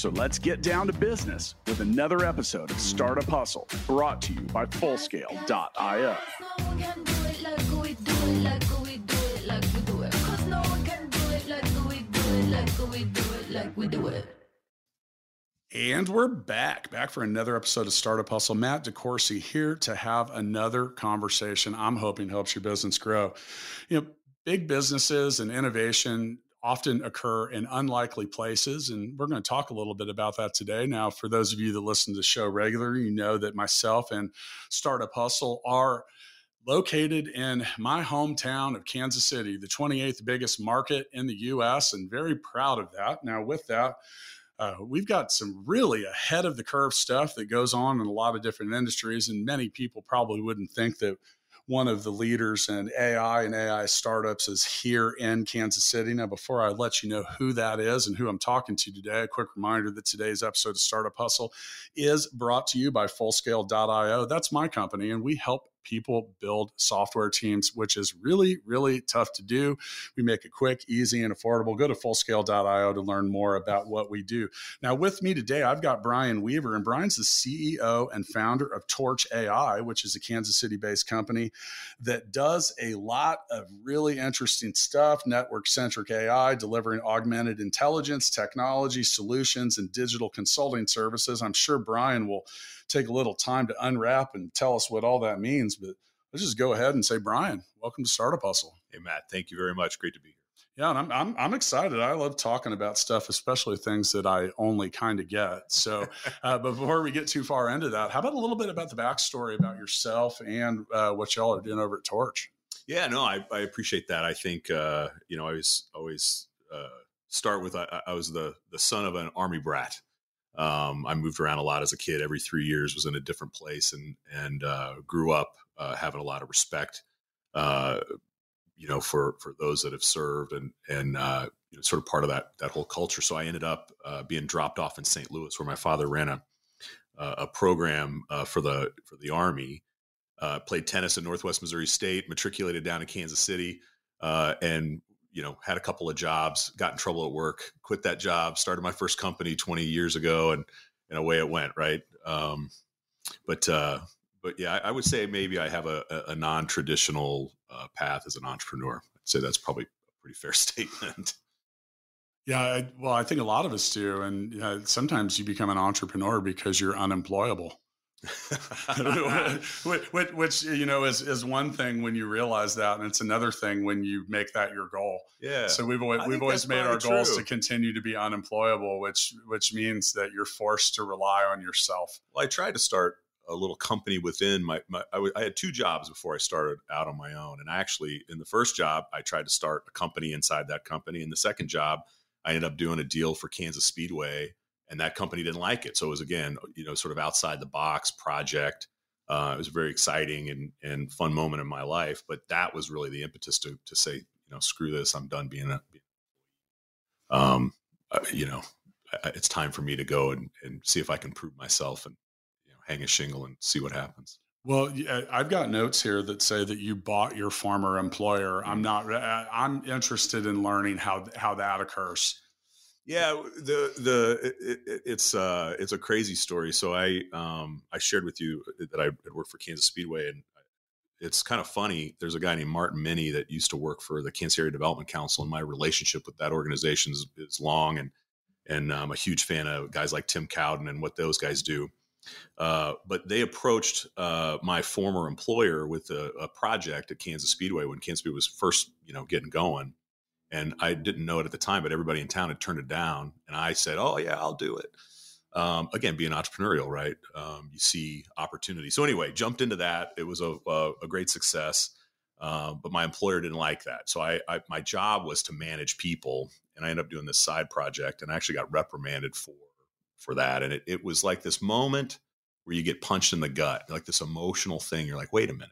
So let's get down to business with another episode of Startup Hustle brought to you by Fullscale.io. And we're back, back for another episode of Startup Hustle. Matt DeCoursey here to have another conversation I'm hoping helps your business grow. You know, big businesses and innovation often occur in unlikely places. And we're going to talk a little bit about that today. Now, for those of you that listen to the show regularly, you know that myself and Startup Hustle are located in my hometown of Kansas City, the 28th biggest market in the US, and very proud of that. Now, with that, uh, we've got some really ahead of the curve stuff that goes on in a lot of different industries, and many people probably wouldn't think that one of the leaders in AI and AI startups is here in Kansas City. Now, before I let you know who that is and who I'm talking to today, a quick reminder that today's episode of Startup Hustle is brought to you by Fullscale.io. That's my company, and we help people build software teams, which is really, really tough to do. We make it quick, easy, and affordable. Go to fullscale.io to learn more about what we do. Now, with me today, I've got Brian Weaver, and Brian's the CEO and founder of Torch AI, which is a Kansas City based company that does a lot of really interesting stuff network centric AI, delivering augmented intelligence, technology, solutions, and digital consulting services. I'm sure Brian will take a little time to unwrap and tell us what all that means. But let's just go ahead and say, Brian, welcome to Startup Hustle. Hey, Matt, thank you very much. Great to be here. Yeah, and I'm, I'm, I'm excited. I love talking about stuff, especially things that I only kind of get. So, uh, before we get too far into that, how about a little bit about the backstory about yourself and uh, what y'all are doing over at Torch? Yeah, no, I, I appreciate that. I think uh, you know I was always uh, start with I, I was the the son of an army brat. Um, I moved around a lot as a kid. Every three years was in a different place, and and uh, grew up uh, having a lot of respect, uh, you know, for for those that have served, and and uh, you know, sort of part of that that whole culture. So I ended up uh, being dropped off in St. Louis, where my father ran a a program uh, for the for the Army. played tennis at Northwest Missouri State, matriculated down to Kansas City, and you know, had a couple of jobs, got in trouble at work, quit that job, started my first company 20 years ago, and and away it went. Right. Um, but uh, but yeah, I, I, would say maybe I have a, a non-traditional uh, path as an entrepreneur. I'd say that's probably a pretty fair statement. Yeah, I, well, I think a lot of us do, and uh, sometimes you become an entrepreneur because you're unemployable. which, which, you know is is one thing when you realize that, and it's another thing when you make that your goal. Yeah. So we've always, we've always made our true. goals to continue to be unemployable, which which means that you're forced to rely on yourself. Well, I tried to start a little company within my, my I, w- I had two jobs before I started out on my own, and actually in the first job I tried to start a company inside that company, and the second job I ended up doing a deal for Kansas Speedway and that company didn't like it. So it was again, you know, sort of outside the box project. Uh, it was a very exciting and, and fun moment in my life, but that was really the impetus to to say, you know, screw this, I'm done being a. Um, uh, you know, it's time for me to go and, and see if I can prove myself and you know, hang a shingle and see what happens. Well, I've got notes here that say that you bought your former employer. I'm not. I'm interested in learning how how that occurs. Yeah, the the it, it's uh it's a crazy story. So I um I shared with you that I had worked for Kansas Speedway, and it's kind of funny. There's a guy named Martin Minnie that used to work for the Kansas Area Development Council, and my relationship with that organization is, is long, and and I'm a huge fan of guys like Tim Cowden and what those guys do. Uh, but they approached uh, my former employer with a, a, project at Kansas Speedway when Kansas Speedway was first, you know, getting going, and I didn't know it at the time, but everybody in town had turned it down. And I said, "Oh yeah, I'll do it." Um, again, being entrepreneurial, right? Um, you see opportunity. So anyway, jumped into that. It was a, a, a great success, uh, but my employer didn't like that. So I, I, my job was to manage people, and I ended up doing this side project, and I actually got reprimanded for for that. And it, it was like this moment where you get punched in the gut, like this emotional thing. You're like, wait a minute,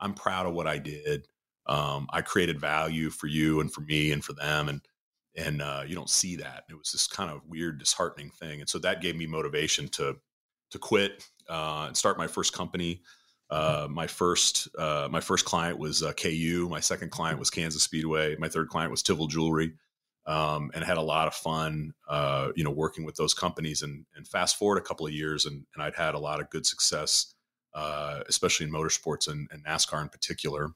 I'm proud of what I did. Um, I created value for you and for me and for them, and and uh, you don't see that. It was this kind of weird, disheartening thing, and so that gave me motivation to to quit uh, and start my first company. Uh, my first uh, my first client was uh, KU. My second client was Kansas Speedway. My third client was Tivol Jewelry, um, and had a lot of fun, uh, you know, working with those companies. And, and fast forward a couple of years, and, and I'd had a lot of good success, uh, especially in motorsports and, and, NASCAR in particular.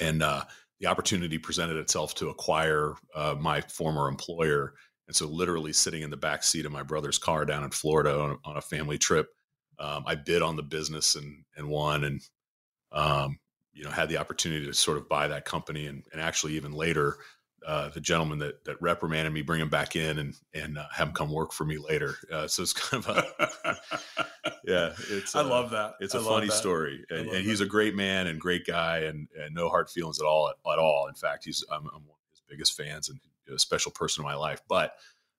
And uh, the opportunity presented itself to acquire my former employer. And so, literally sitting in the back seat of my brother's car down in Florida on, on a family trip um, I bid on the business and and won, and um, you know had the opportunity to sort of buy that company, and, and actually even later, uh, the gentleman that that reprimanded me, bring him back in and and uh, have him come work for me later. Uh, so it's kind of a yeah. It's I love that. It's a funny that. story, and, and he's a great man and great guy, and, and no hard feelings at all at, at all. In fact, he's I'm, I'm, one of his biggest fans and a special person in my life. But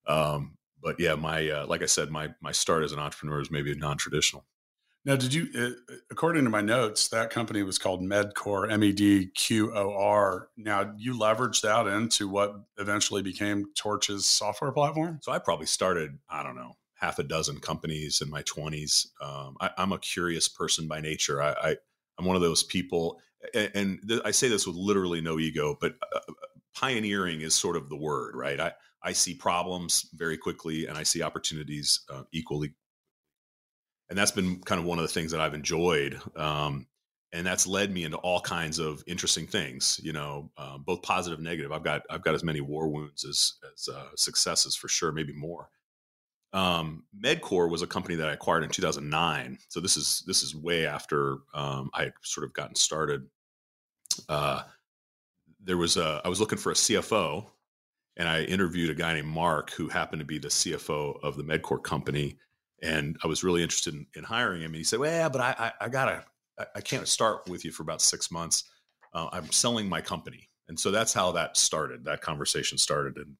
um, but yeah, my uh, like I said, my my start as an entrepreneur is maybe non-traditional. Now, did you? Uh, according to my notes, that company was called Medqor, M E D Q O R. Now, you leveraged that into what eventually became Torch's software platform. So I probably started, I don't know, half a dozen companies in my twenties. Um, I, am a curious person by nature. I, I am one of those people, and, and th- I say this with literally no ego, but uh, uh pioneering is sort of the word, right? I I see problems very quickly and I see opportunities uh, equally. And that's been kind of one of the things that I've enjoyed. Um, and that's led me into all kinds of interesting things, you know, um, both positive and negative. I've got, I've got as many war wounds as, as uh, successes for sure, maybe more. Um, Medqor was a company that I acquired in 2009. So this is, this is way after um, I had sort of gotten started. Uh, there was a, I was looking for a CFO and I interviewed a guy named Mark who happened to be the CFO of the Medqor company, and I was really interested in, in hiring him. And he said, "Well, yeah, but I, I, I gotta, I, I, can't start with you for about six months. Uh, I'm selling my company." And so that's how that started. That conversation started, and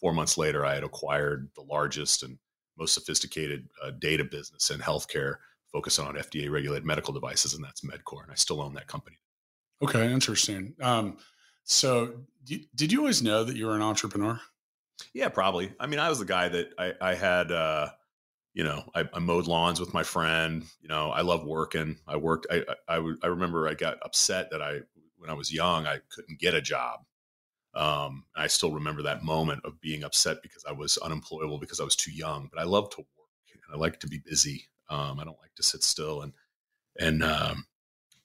four months later, I had acquired the largest and most sophisticated uh, data business in healthcare, focusing on FDA regulated medical devices, and that's Medqor. And I still own that company. Okay, interesting. Um, so, did you always know that you were an entrepreneur? Yeah, probably. I mean, I was the guy that I, I had, uh, you know, I, I, mowed lawns with my friend. You know, I love working. I worked. I, I, I, I remember I got upset that I, when I was young, I couldn't get a job. Um, I still remember that moment of being upset because I was unemployable because I was too young. But I love to work and I like to be busy. Um, I don't like to sit still and and um,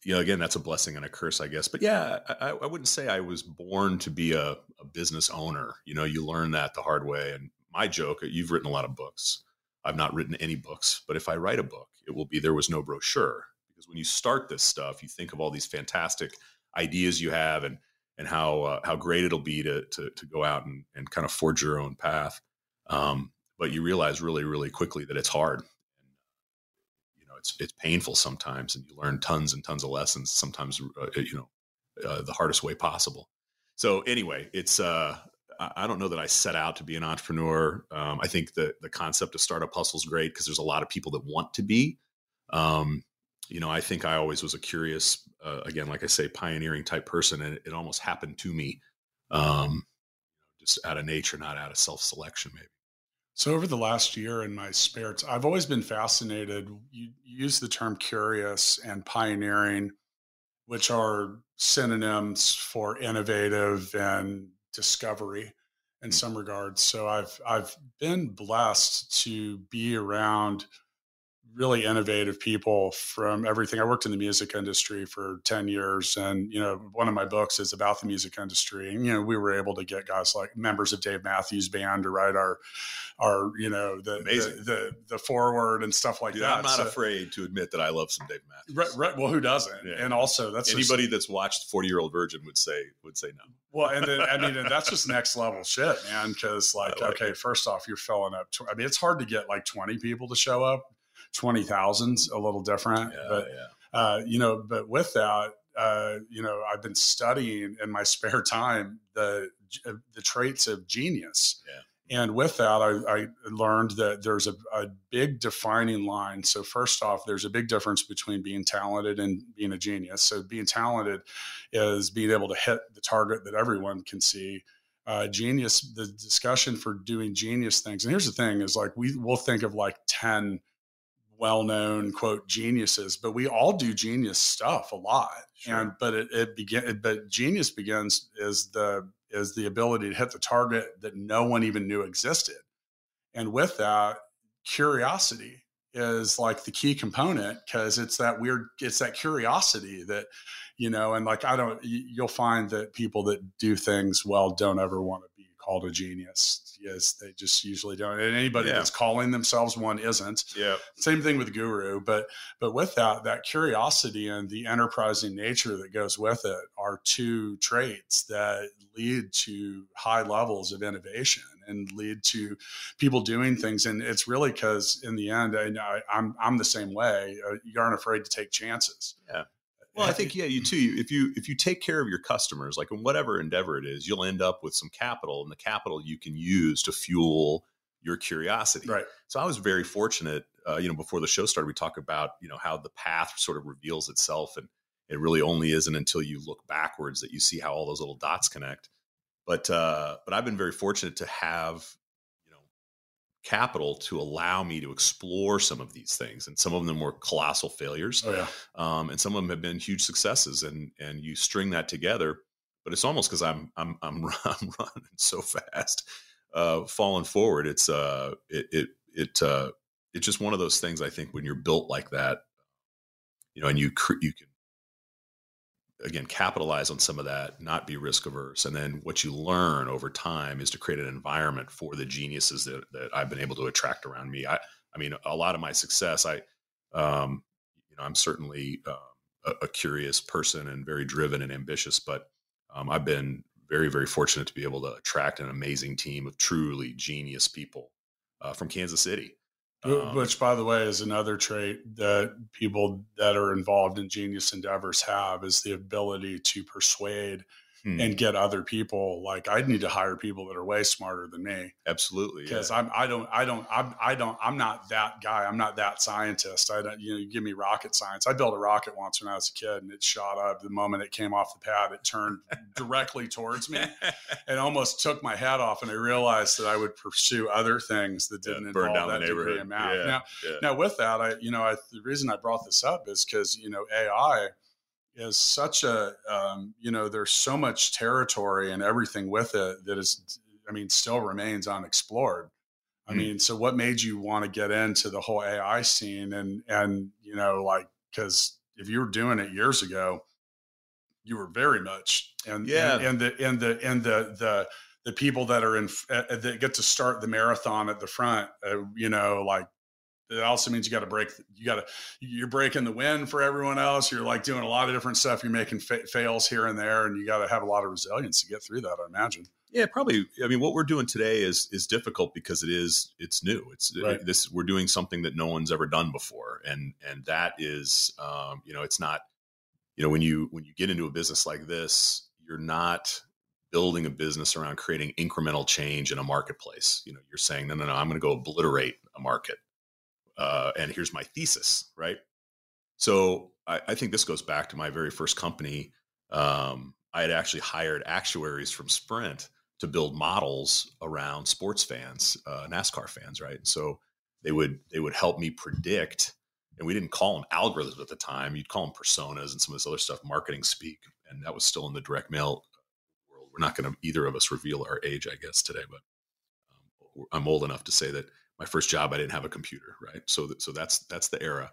you know, again, that's a blessing and a curse, I guess. But yeah, I, I wouldn't say I was born to be a, a, business owner. You know, you learn that the hard way. And my joke, you've written a lot of books. I've not written any books, but if I write a book, it will be There Was No Brochure. Because when you start this stuff, you think of all these fantastic ideas you have and and how uh, how great it'll be to, to, to go out and, and kind of forge your own path. Um, but you realize really, really quickly that it's hard And, you know, it's it's painful sometimes, and you learn tons and tons of lessons. Sometimes, uh, you know, uh, the hardest way possible. So anyway, it's uh, I don't know that I set out to be an entrepreneur. Um, I think the the concept of startup hustle is great because there's a lot of people that want to be. Um, you know, I think I always was a curious, uh, again, like I say, pioneering type person, and it, it almost happened to me, um, just out of nature, not out of self selection, maybe. So over the last year in my spare I've always been fascinated. You use the term curious and pioneering, which are synonyms for innovative and discovery in mm. some regards. So I've I've been blessed to be around really innovative people from everything. I worked in the music industry for 10 years. And, you know, one of my books is about the music industry. And, you know, we were able to get guys like members of Dave Matthews Band to write our, our, you know, the, the, the, the, forward and stuff like Dude, that. I'm not so, afraid to admit that I love some Dave Matthews. Right. right well, who doesn't? Yeah. And also that's anybody just, that's watched 40 year old virgin would say, would say no. Well, and then, I mean, and that's just next level shit, man. Cause like, like okay, it. first off, you're filling up. Tw- I mean, it's hard to get like 20 people to show up twenty thousands a little different. Yeah, but yeah. Uh, you know, but with that, uh, you know, I've been studying in my spare time the uh, the traits of genius. Yeah. And with that, I, I learned that there's a, a, big defining line. So, first off, there's a big difference between being talented and being a genius. So, being talented is being able to hit the target that everyone can see. Uh, genius, the discussion for doing genius things. And here's the thing is like, we will think of like 10 well-known quote geniuses but we all do genius stuff a lot sure. and but it, it begin but genius begins is the is the ability to hit the target that no one even knew existed and with that curiosity is like the key component because it's that weird it's that curiosity that you know and like i don't you'll find that people that do things well don't ever want to called a genius Yes, they just usually don't. And anybody yeah. that's calling themselves one isn't. Yeah. Same thing with guru, but but with that, that curiosity and the enterprising nature that goes with it are two traits that lead to high levels of innovation and lead to people doing things. And it's really because in the end, I, I'm I'm the same way. Uh, you aren't afraid to take chances. Yeah. Well, I think yeah, you too. If you if you take care of your customers, like in whatever endeavor it is, you'll end up with some capital, and the capital you can use to fuel your curiosity. Right. So I was very fortunate. Uh, you know, before the show started, we talk about you know how the path sort of reveals itself, and it really only isn't until you look backwards that you see how all those little dots connect. But uh, but I've been very fortunate to have capital to allow me to explore some of these things and some of them were colossal failures oh, yeah. um, and some of them have been huge successes and and you string that together but it's almost because I'm, I'm i'm i'm running so fast uh, falling forward it's uh it it it uh it's just one of those things i think when you're built like that you know and you cre- you can again capitalize on some of that not be risk averse and then what you learn over time is to create an environment for the geniuses that, that i've been able to attract around me. I i mean a lot of my success i um you know i'm certainly um, a, a, curious person and very driven and ambitious but um, i've been very very fortunate to be able to attract an amazing team of truly genius people uh, from kansas city um, Which, by the way, is another trait that people that are involved in genius endeavors have is the ability to persuade hmm. and get other people like I need to hire people that are way smarter than me. Absolutely, because yeah. I'm I don't I don't I'm, I don't I'm not that guy. I'm not that scientist. I don't you know you give me rocket science. I built a rocket once when I was a kid, and it shot up the moment it came off the pad. It turned directly towards me, and almost took my hat off. And I realized that I would pursue other things that didn't yeah, involve that degree of math. Yeah, now, now with that, I you know I, the reason I brought this up is because you know AI is such a um, you know there's so much territory and everything with it that is i mean still remains unexplored. I mm. mean so what made you want to get into the whole ai scene? And and you know like because if you were doing it years ago you were very much and yeah. and, and the and the and the the the people that are in uh, that get to start the marathon at the front uh, you know like it also means you got to break you got to you're breaking the wind for everyone else. You're like doing a lot of different stuff. You're making fa- fails here and there and you got to have a lot of resilience to get through that i imagine. Yeah probably i mean what we're doing today is is difficult because it is it's new. It's right. it, this we're doing something that no one's ever done before and and that is um, you know it's not you know when you when you get into a business like this you're not building a business around creating incremental change in a marketplace. You know you're saying no no no i'm going to go obliterate a market uh, and here's my thesis, right? So I, I, think this goes back to my very first company. Um, I had actually hired actuaries from Sprint to build models around sports fans, uh, NASCAR fans, right? so they would they would help me predict, and we didn't call them algorithms at the time. You'd call them personas and some of this other stuff, marketing speak, and that was still in the direct mail world. We're not going to either of us reveal our age, I guess, today, but um, I'm old enough to say that my first job i didn't have a computer right? So so that's that's the era.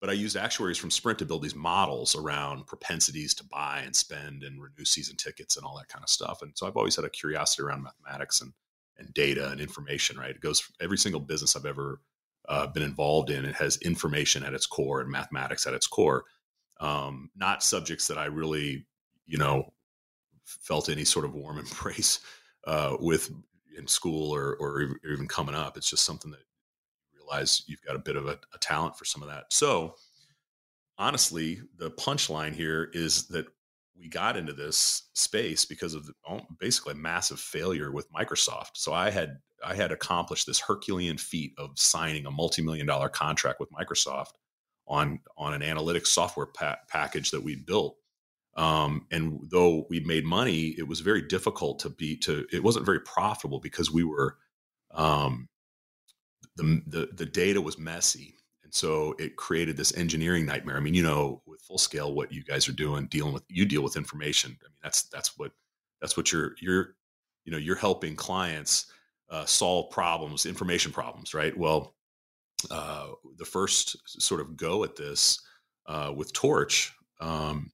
But i used actuaries from sprint to build these models around propensities to buy and spend and renew season tickets and all that kind of stuff. And so i've always had a curiosity around mathematics and and data and information right? It goes every single business i've ever uh, been involved in it has information at its core and mathematics at its core. Um, not subjects that i really you know felt any sort of warm embrace uh, with in school or, or even coming up. It's just something that you realize you've got a bit of a, a talent for some of that. So honestly, the punchline here is that we got into this space because of oh, basically a massive failure with Microsoft. So I had I had accomplished this Herculean feat of signing a multi-million dollar contract with Microsoft on on an analytics software pa- package that we built. Um, and though we made money, it was very difficult to be to. It wasn't very profitable because we were um, the, the the data was messy, and so it created this engineering nightmare. I mean, you know, with full scale, what you guys are doing, dealing with, you deal with information. I mean, that's that's what that's what you're you're you know you're helping clients uh, solve problems, information problems, right? Well, uh, the first sort of go at this uh, with Torch um,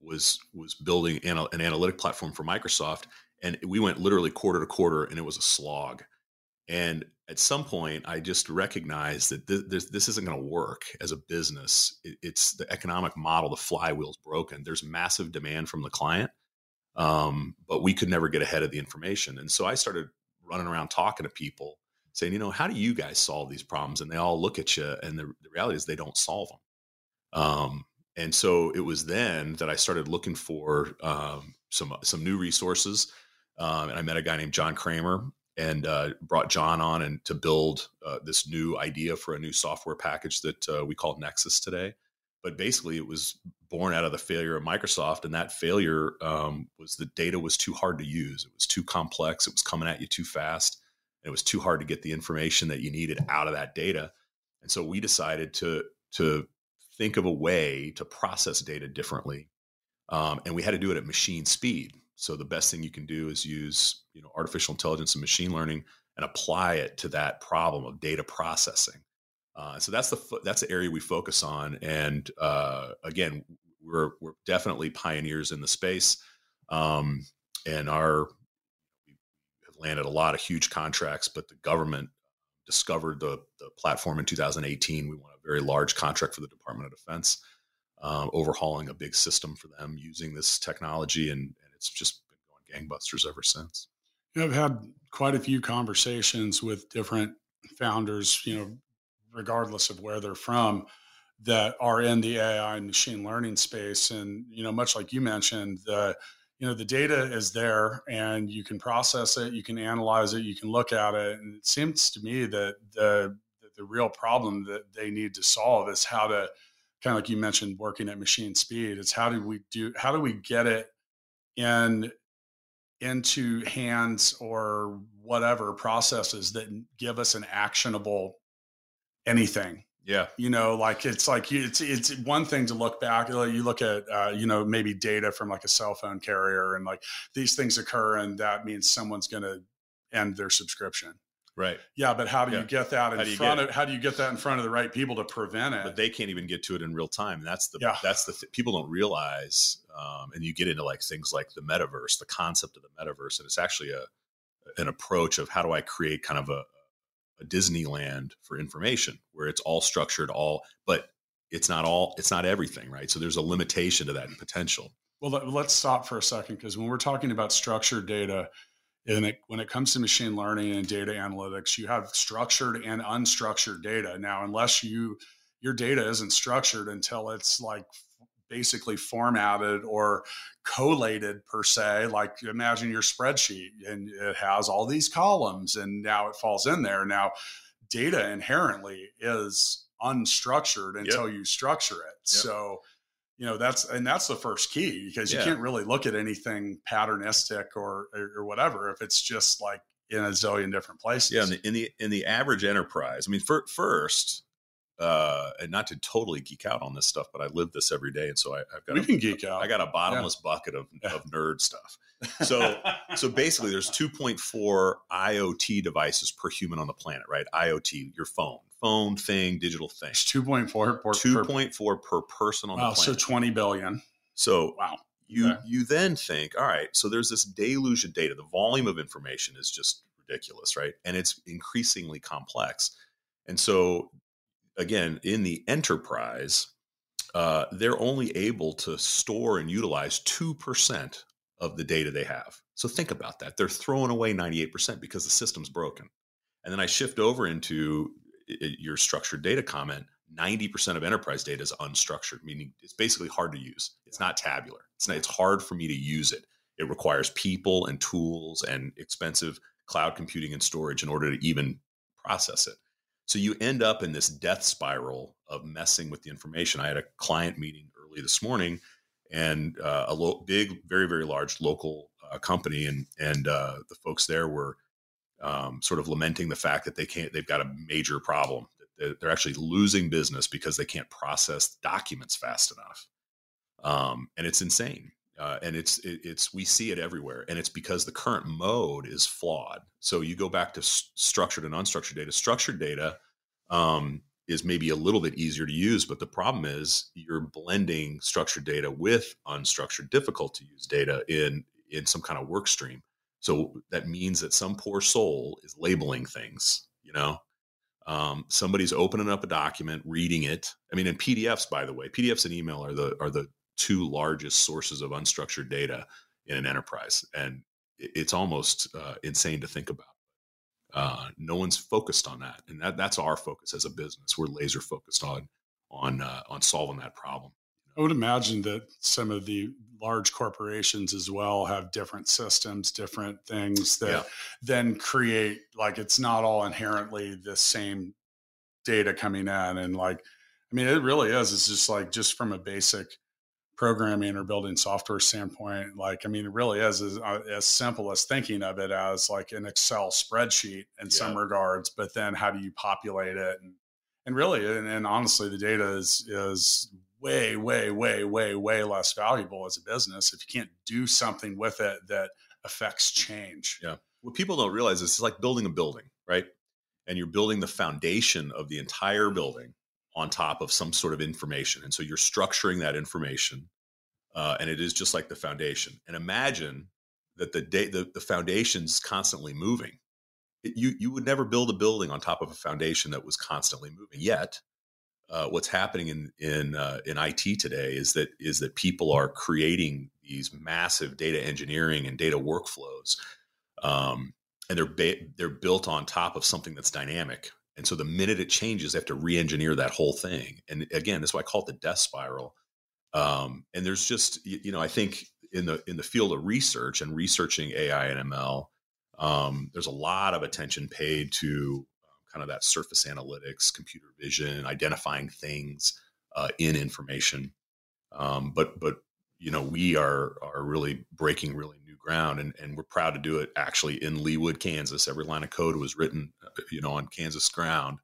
was was building an, an analytic platform for Microsoft, and we went literally quarter to quarter, and it was a slog. And at some point, I just recognized that this, this, isn't going to work as a business. It, it's the economic model, the flywheel's broken. There's massive demand from the client, um, but we could never get ahead of the information. And so I started running around talking to people, saying, you know, how do you guys solve these problems? And they all look at you, and the, the reality is they don't solve them. Um, and so it was then that I started looking for um, some some new resources. Um, and I met a guy named John Kramer, and uh, brought John on and to build uh, this new idea for a new software package that uh, we call Nexus today. But basically, it was born out of the failure of Microsoft, and that failure um, was the data was too hard to use. It was too complex. It was coming at you too fast. It was too hard to get the information that you needed out of that data. And so we decided to to think of a way to process data differently, um, and we had to do it at machine speed. So the best thing you can do is use you know artificial intelligence and machine learning and apply it to that problem of data processing. Uh, so that's the that's the area we focus on. And uh, again, we're we're definitely pioneers in the space, um, and our we have landed a lot of huge contracts. But the government discovered the the platform in 2018. We won a very large contract for the Department of Defense, um, overhauling a big system for them using this technology, and it's just been going gangbusters ever since. I've had quite a few conversations with different founders, you know, regardless of where they're from, that are in the AI and machine learning space. And, you know, much like you mentioned, the you know the data is there and you can process it you can analyze it you can look at it and it seems to me that the the real problem that they need to solve is how to kind of like you mentioned working at machine speed it's how do we do how do we get it in into hands or whatever processes that give us an actionable anything? Yeah. You know like it's like it's it's one thing to look back you look at uh, you know maybe data from like a cell phone carrier and like these things occur and that means someone's going to end their subscription Right. Yeah, but how do yeah. you get that in front of how do you get that in front of the right people to prevent it? But they can't even get to it in real time. That's the yeah. that's the th- people don't realize. Um, and you get into like things like the metaverse, the concept of the metaverse, and it's actually a an approach of how do I create kind of a, a Disneyland for information where it's all structured, all but it's not all it's not everything, right? So there's a limitation to that potential. Well, let's stop for a second because when we're talking about structured data, and it, when it comes to machine learning and data analytics, you have structured and unstructured data. Now, unless you your data isn't structured until it's like basically formatted or collated per se like imagine your spreadsheet and it has all these columns and now it falls in there now data inherently is unstructured until yep. you structure it yep. so you know that's and that's the first key because you yeah. can't really look at anything patternistic or, or whatever if it's just like in a zillion different places. Yeah, in the in the, in the average enterprise, I mean, for, first, uh, and not to totally geek out on this stuff, but I live this every day, and so I, have got we a, can geek out. I got a bottomless yeah. bucket of, of nerd stuff. So so basically, there's 2.4 IoT devices per human on the planet, right? IoT, your phone, phone thing, digital thing. It's 2.4 per 2.4 per person on wow, the planet. So 20 billion. So wow. You okay. you then think, all right, so there's this deluge of data. The volume of information is just ridiculous, right? And it's increasingly complex. And so again, in the enterprise, uh, they're only able to store and utilize 2% of the data they have. So think about that. They're throwing away 98% because the system's broken. And then I shift over into your structured data comment, 90% of enterprise data is unstructured, meaning it's basically hard to use. It's not tabular. It's not, it's hard for me to use it. It requires people and tools and expensive cloud computing and storage in order to even process it. So you end up in this death spiral of messing with the information. I had a client meeting early this morning, and uh, a lo- big, very, very large local uh, company, and and uh, the folks there were um, sort of lamenting the fact that they can't. They've got a major problem. They're actually losing business because they can't process documents fast enough, um, and it's insane. Uh, and it's it, it's we see it everywhere, and it's because the current mode is flawed. So you go back to s- structured and unstructured data. Structured data um, is maybe a little bit easier to use, but the problem is you're blending structured data with unstructured, difficult to use data in in some kind of work stream. So that means that some poor soul is labeling things. You know, um, somebody's opening up a document, reading it. I mean, in PDFs, by the way, PDFs and email are the are the two largest sources of unstructured data in an enterprise, and it's almost uh, insane to think about. Uh, no one's focused on that, and that, that's our focus as a business. We're laser focused on on uh, on solving that problem. I would imagine that some of the large corporations as well have different systems, different things that yeah. then create like it's not all inherently the same data coming in. And like, I mean, it really is. It's just like just from a basic programming or building software standpoint, like, I mean, it really is as, uh, as simple as thinking of it as like an Excel spreadsheet in yeah. some regards, but then how do you populate it? And, and really, and, and honestly, the data is, is way, way, way, way, way less valuable as a business if you can't do something with it that affects change. Yeah. What people don't realize is it's like building a building, right? And you're building the foundation of the entire building on top of some sort of information. And so you're structuring that information. Uh, and it is just like the foundation. And imagine that the day the, the foundation's constantly moving. It, you you would never build a building on top of a foundation that was constantly moving. Yet, uh, what's happening in in uh, in IT today is that is that people are creating these massive data engineering and data workflows, um, and they're ba- they're built on top of something that's dynamic. And so the minute it changes, they have to re-engineer that whole thing. And again, that's why I call it the death spiral. Um, and there's just you know I think in the in the field of research and researching AI and ML, um, there's a lot of attention paid to um, kind of that surface analytics, computer vision, identifying things uh, in information. Um, but but you know we are are really breaking really ground, and and we're proud to do it actually in Leawood, Kansas. Every line of code was written you know on Kansas ground.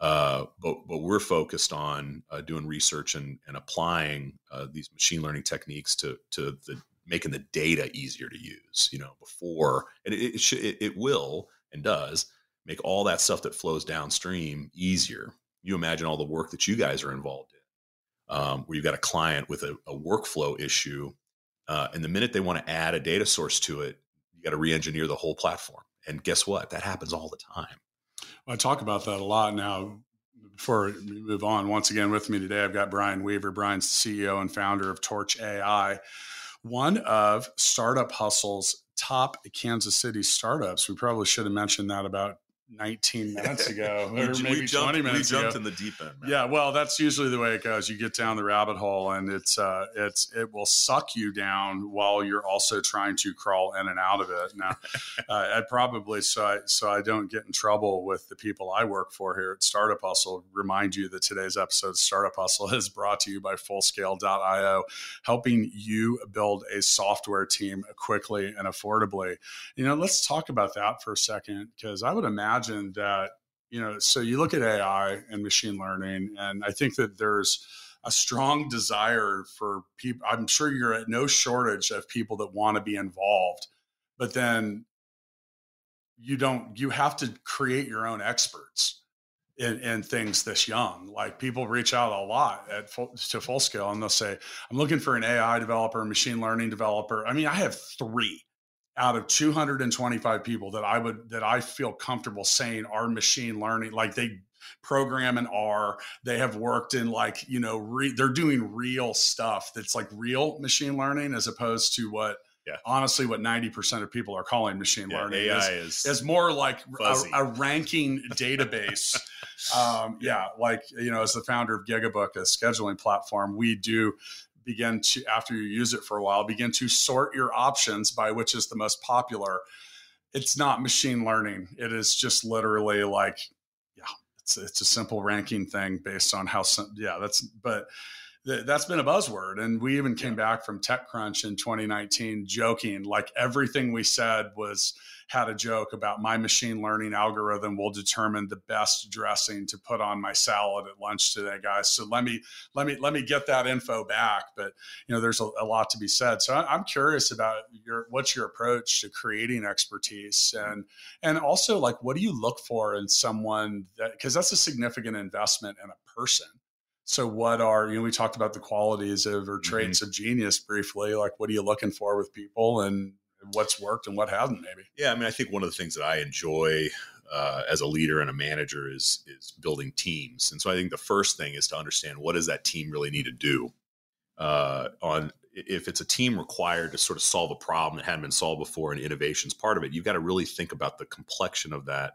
Uh, but but we're focused on uh, doing research and, and applying uh, these machine learning techniques to to the making the data easier to use. You know, before and it it, it, it will and does make all that stuff that flows downstream easier. You imagine all the work that you guys are involved in, um, where you've got a client with a, a workflow issue, uh, and the minute they want to add a data source to it, you got to re-engineer the whole platform. And guess what? That happens all the time. Well, I talk about that a lot now. Before we move on, once again with me today, I've got Brian Weaver. Brian's CEO and founder of Torch AI, one of Startup Hustle's top Kansas City startups. We probably should have mentioned that about 19 minutes ago, or maybe we jumped, 20 minutes we jumped ago. in the deep end. Man. Yeah, well, that's usually the way it goes. You get down the rabbit hole, and it's uh, it's it will suck you down while you're also trying to crawl in and out of it. Now, uh, I probably so I so I don't get in trouble with the people I work for here at Startup Hustle. Remind you that today's episode of Startup Hustle is brought to you by Fullscale.io, helping you build a software team quickly and affordably. You know, let's talk about that for a second because I would imagine imagine that you know so you look at ai and machine learning and i think that there's a strong desire for people i'm sure you're at no shortage of people that want to be involved but then you don't you have to create your own experts in, in things this young. Like people reach out a lot at full, to full scale and they'll say i'm looking for an ai developer machine learning developer. I mean i have three out of 225 people that I would that I feel comfortable saying are machine learning like they program in R they have worked in like you know re, they're doing real stuff that's like real machine learning as opposed to what yeah. honestly what 90% of people are calling machine yeah, learning AI is, is, is more like a, a, ranking database um, yeah like you know as the founder of gigabook a scheduling platform we do begin to after you use it for a while begin to sort your options by which is the most popular it's not machine learning. It is just literally like, yeah, it's it's a simple ranking thing based on how. Yeah, that's but that's been a buzzword. And we even came back from TechCrunch in 2019 joking, like everything we said was had a joke about my machine learning algorithm will determine the best dressing to put on my salad at lunch today, guys. So let me let me let me get that info back. But you know, there's a, a lot to be said. So I'm curious about your what's your approach to creating expertise and and also like what do you look for in someone that because that's a significant investment in a person so, what are, you know, we talked about the qualities of or traits mm-hmm. of genius briefly. Like, what are you looking for with people and what's worked and what hasn't, maybe? Yeah. I mean, I think one of the things that I enjoy uh, as a leader and a manager is is building teams. And so I think the first thing is to understand what does that team really need to do. Uh, on if it's a team required to sort of solve a problem that hadn't been solved before and innovation's part of it, you've got to really think about the complexion of that.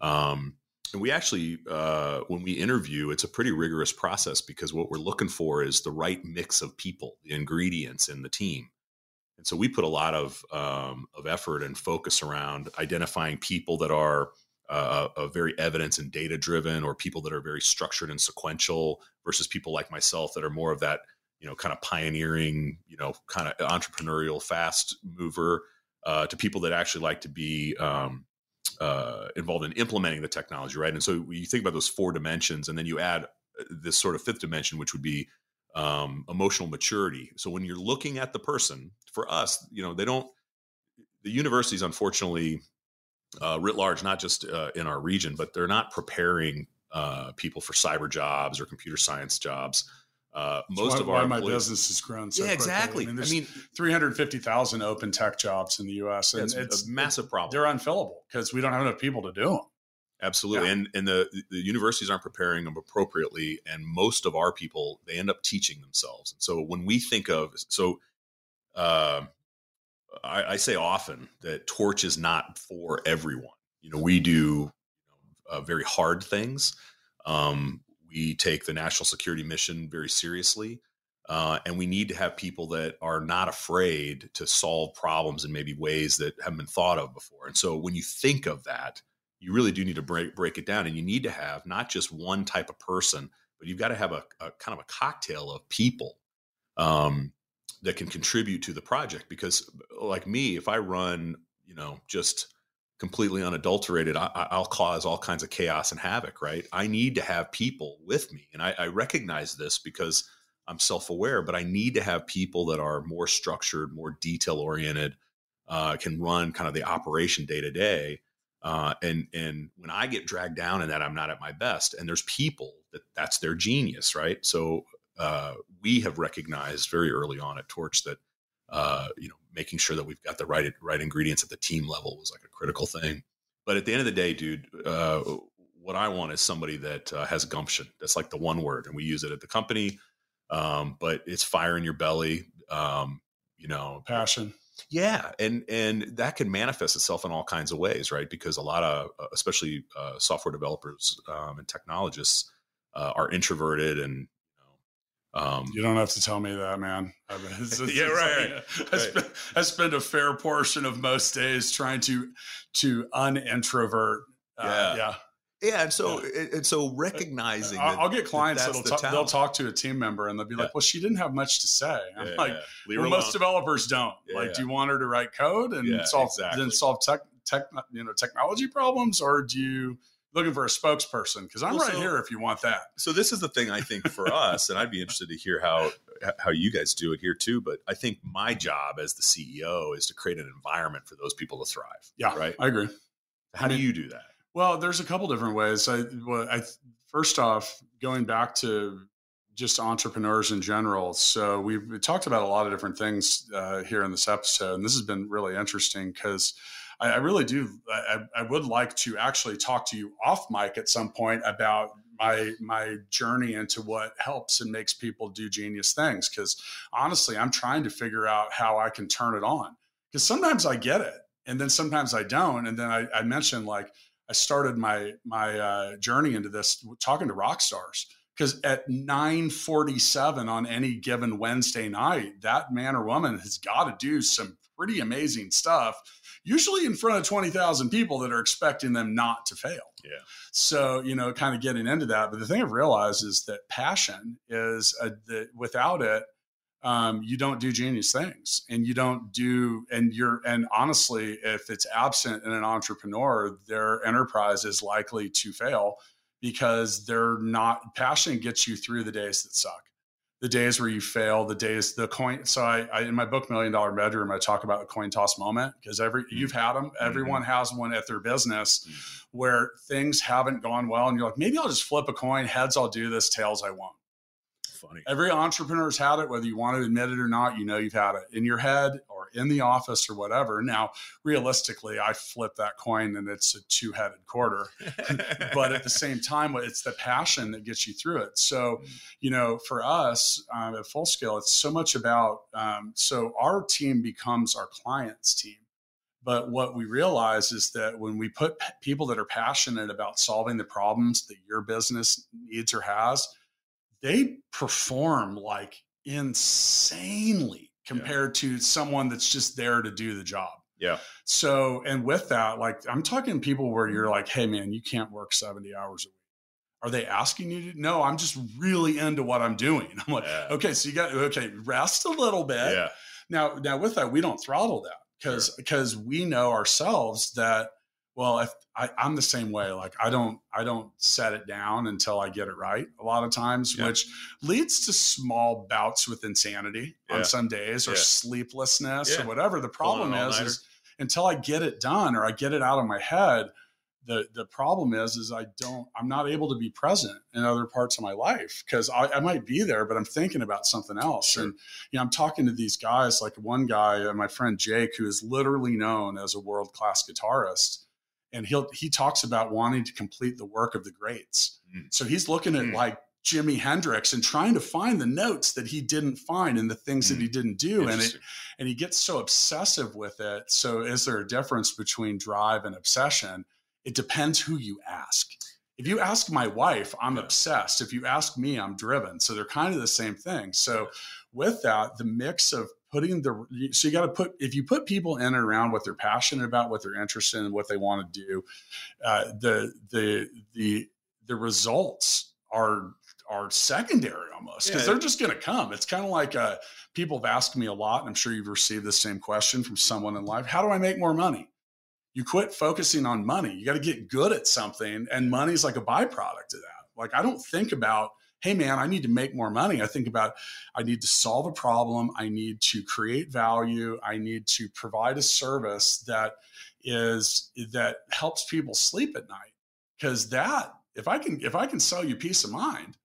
Um, and we actually, uh, when we interview, it's a pretty rigorous process because what we're looking for is the right mix of people, the ingredients in the team. And so we put a lot of um, of effort and focus around identifying people that are uh, very evidence and data driven, or people that are very structured and sequential, versus people like myself that are more of that you know kind of pioneering, you know, kind of entrepreneurial, fast mover, uh, to people that actually like to be um, uh, involved in implementing the technology, right? And so you think about those four dimensions, and then you add uh, this sort of fifth dimension, which would be um, emotional maturity. So when you're looking at the person, for us, you know, they don't. The universities, unfortunately, uh, writ large, not just uh, in our region, but they're not preparing uh, people for cyber jobs or computer science jobs. Uh, most why, of our my business has grown so yeah quickly. exactly. I mean, there's I mean, 350,000 open tech jobs in the U.S. and it's, it's a massive problem. They're unfillable because we don't have enough people to do them. Absolutely, Yeah. and and the the universities aren't preparing them appropriately, and most of our people they end up teaching themselves. And so when we think of so, uh, I, I say often that Torch is not for everyone. You know, we do uh, very hard things. Um, we take the national security mission very seriously. Uh, and we need to have people that are not afraid to solve problems in maybe ways that haven't been thought of before. And so when you think of that, you really do need to break break it down, and you need to have not just one type of person, but you've got to have a, a kind of a cocktail of people um, that can contribute to the project. Because, like me, if I run, you know, just completely unadulterated, I, I- I'll cause all kinds of chaos and havoc. Right? I need to have people with me, and I, I recognize this because I'm self aware. But I need to have people that are more structured, more detail oriented, uh, can run kind of the operation day to day. And and when I get dragged down in that, I'm not at my best. And there's people that that's their genius, right? So uh, we have recognized very early on at Torch that uh, you know making sure that we've got the right right ingredients at the team level was like a critical thing. But at the end of the day, dude, uh, what I want is somebody that uh, has gumption. That's like the one word, and we use it at the company. Um, but it's fire in your belly. Um, you know, Passion. yeah, and and that can manifest itself in all kinds of ways, right? Because a lot of, uh, especially uh, software developers um, and technologists, uh, are introverted, and um, You don't have to tell me that, man. I mean, it's- it's- Yeah, it's right, like- I, spend, I spend a fair portion of most days trying to to unintrovert. Uh, Yeah. yeah. yeah, and so and and so recognizing, I'll, that- I'll get clients that that'll the talk, they'll talk to a team member and they'll be like, "Well, she didn't have much to say." I'm Yeah, like, yeah. "Well, most developers don't. Yeah, like, yeah. do you want her to write code and Yeah, solve exactly. then solve tech tech you know technology problems, or do you looking for a spokesperson? Because I'm Well, right so- here if you want that. so this is the thing I think for us, and I'd be interested to hear how how you guys do it here too. But I think my job as the CEO is to create an environment for those people to thrive. Yeah, right. I agree. How do you do that? Well, there's a couple different ways. I, well, I first off, going back to just entrepreneurs in general. So we've talked about a lot of different things uh, here in this episode, and this has been really interesting because I, I really do. I, I would like to actually talk to you off mic at some point about my my journey into what helps and makes people do genius things. Because honestly, I'm trying to figure out how I can turn it on. Because sometimes I get it, and then sometimes I don't. And then I, I mentioned like I started my my uh, journey into this talking to rock stars because at 9:47 on any given Wednesday night, that man or woman has got to do some pretty amazing stuff, usually in front of 20,000 people that are expecting them not to fail. Yeah. So, you know, kind of getting into that. But the thing I've realized is that passion is a, the, without it, um, you don't do genius things and you don't do, and you're, and honestly, if it's absent in an entrepreneur, their enterprise is likely to fail because they're not, passion gets you through the days that suck the days where you fail, the days the coin. So I, I in my book Million Dollar Bedroom, I talk about the coin toss moment because every mm-hmm. you've had them. Everyone mm-hmm. has one at their business mm-hmm. where things haven't gone well, and you're like, maybe I'll just flip a coin. Heads, I'll do this. Tails, I won't funny. Every entrepreneur's had it, whether you want to admit it or not. You know you've had it in your head in the office or whatever. Now, realistically, I flip that coin and it's a two-headed quarter. but at the same time, it's the passion that gets you through it. So, mm. you know, for us um, at Full Scale, it's so much about. Um, so our team becomes our client's team. But what we realize is that when we put people that are passionate about solving the problems that your business needs or has, they perform like insanely compared yeah. to someone that's just there to do the job. Yeah. So, and with that, like I'm talking people where you're like, hey, man, you can't work 70 hours a week. Are they asking you to? No, I'm just really into what I'm doing. I'm like, yeah. okay, so you got, okay, rest a little bit. Yeah. Now, now with that, we don't throttle that because, sure. because we know ourselves that well if I, am the same way like i don't i don't set it down until i get it right a lot of times yeah. which leads to small bouts with insanity yeah. on some days or yeah. sleeplessness or whatever the problem is is until i get it done or i get it out of my head the the problem is is i don't i'm not able to be present in other parts of my life because I, I, might be there but i'm thinking about something else sure. and you know i'm talking to these guys like one guy uh, my friend jake who is literally known as a world-class guitarist and he'll he talks about wanting to complete the work of the greats. Mm. So he's looking at mm. like Jimi Hendrix and trying to find the notes that he didn't find and the things mm. that he didn't do and it and he gets so obsessive with it. So is there a difference between drive and obsession? It depends who you ask. If you ask my wife, I'm obsessed. If you ask me, I'm driven. So they're kind of the same thing. So with that, the mix of putting the so you got to put if you put people in and around what they're passionate about, what they're interested in, what they want to do, uh, the the the the results are are secondary almost because yeah. they're just going to come. It's kind of like uh, people have asked me a lot, and I'm sure you've received the same question from someone in life: How do I make more money? You quit focusing on money. You got to get good at something, and money's like a byproduct of that. Like I don't think about hey man, I need to make more money. I think about I need to solve a problem, I need to create value, I need to provide a service that is that helps people sleep at night. Cuz that if I can if I can sell you peace of mind,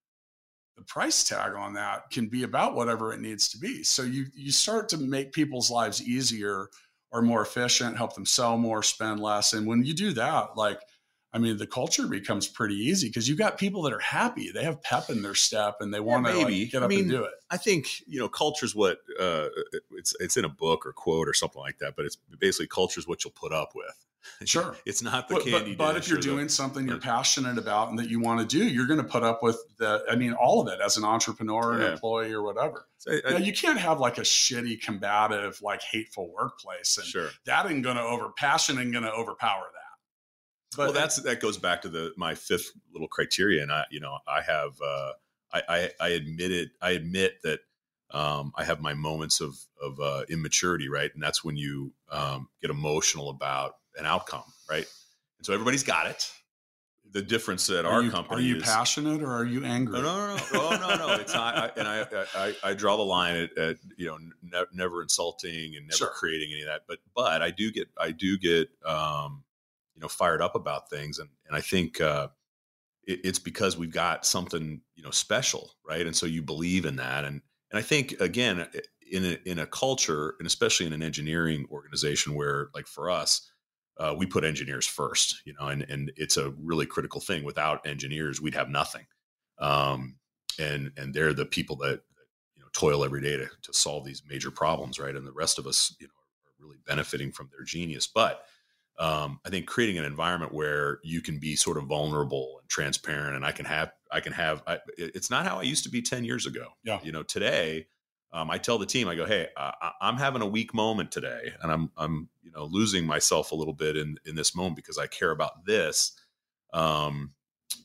the price tag on that can be about whatever it needs to be. So you you start to make people's lives easier or more efficient, help them sell more, spend less. And when you do that, like I mean, the culture becomes pretty easy because you've got people that are happy. They have pep in their step and they want to like, get up I mean, and do it. I think, you know, culture is what uh, it's, it's in a book or quote or something like that, but it's basically culture is what you'll put up with. Sure. it's not the but, candy. But, but if you're doing the, something you're passionate about and that you want to do, you're going to put up with the, I mean, all of it as an entrepreneur, yeah. an employee or whatever. So, I, you, you can't have like a shitty, combative, like hateful workplace. And sure. that ain't going to over passion ain't going to overpower that. But well, that's that goes back to the my fifth little criteria, and I, you know, I have, uh, I, I, I it. I admit that um, I have my moments of of uh, immaturity, right, and that's when you um, get emotional about an outcome, right, and so everybody's got it. The difference at are our you, company are you is, passionate or are you angry? No, no, no, no, oh, no, no. It's not. I, and I, I, I draw the line at, at you know, ne- never insulting and never sure. creating any of that. But, but I do get, I do get, um, you know fired up about things and and I think uh, it, it's because we've got something you know special right? And so you believe in that and and I think again in a, in a culture and especially in an engineering organization where like for us uh, we put engineers first you know and and it's a really critical thing. Without engineers we'd have nothing. Um, and and they're the people that, you know toil every day to, to solve these major problems right? And the rest of us you know are really benefiting from their genius. But um, I think creating an environment where you can be sort of vulnerable and transparent, and I can have I can have. I, it's not how I used to be ten years ago. Yeah. You know, today um, I tell the team, I go, hey, I, I'm having a weak moment today, and I'm I'm you know losing myself a little bit in in this moment because I care about this. Um,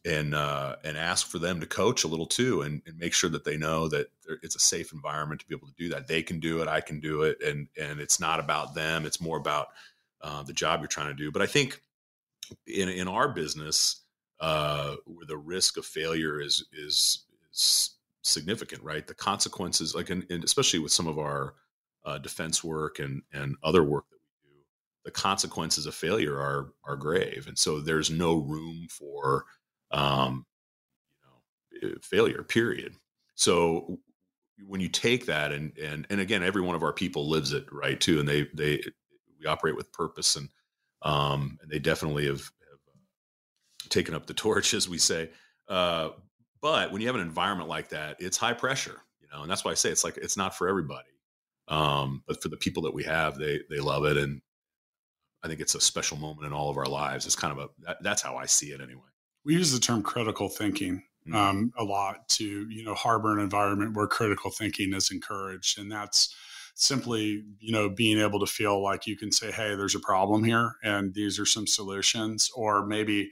and uh, and ask for them to coach a little too, and, and make sure that they know that it's a safe environment to be able to do that. They can do it, I can do it, and and it's not about them. It's more about uh, the job you're trying to do. But I think in in our business, uh, where the risk of failure is is, is significant, right? The consequences, like, in, in especially with some of our uh, defense work and and other work that we do, the consequences of failure are are grave, and so there's no room for um, you know, failure. Period. So when you take that and and and again, every one of our people lives it right too, and they they we operate with purpose and um, and they definitely have, have uh, taken up the torch, as we say. Uh, but when you have an environment like that, it's high pressure, you know, and that's why I say it's like it's not for everybody. Um, but for the people that we have, they they love it, and I think it's a special moment in all of our lives. It's kind of a that, that's how I see it anyway we use the term critical thinking mm-hmm. um, a lot to you know harbor an environment where critical thinking is encouraged and that's simply you know being able to feel like you can say hey there's a problem here and these are some solutions or maybe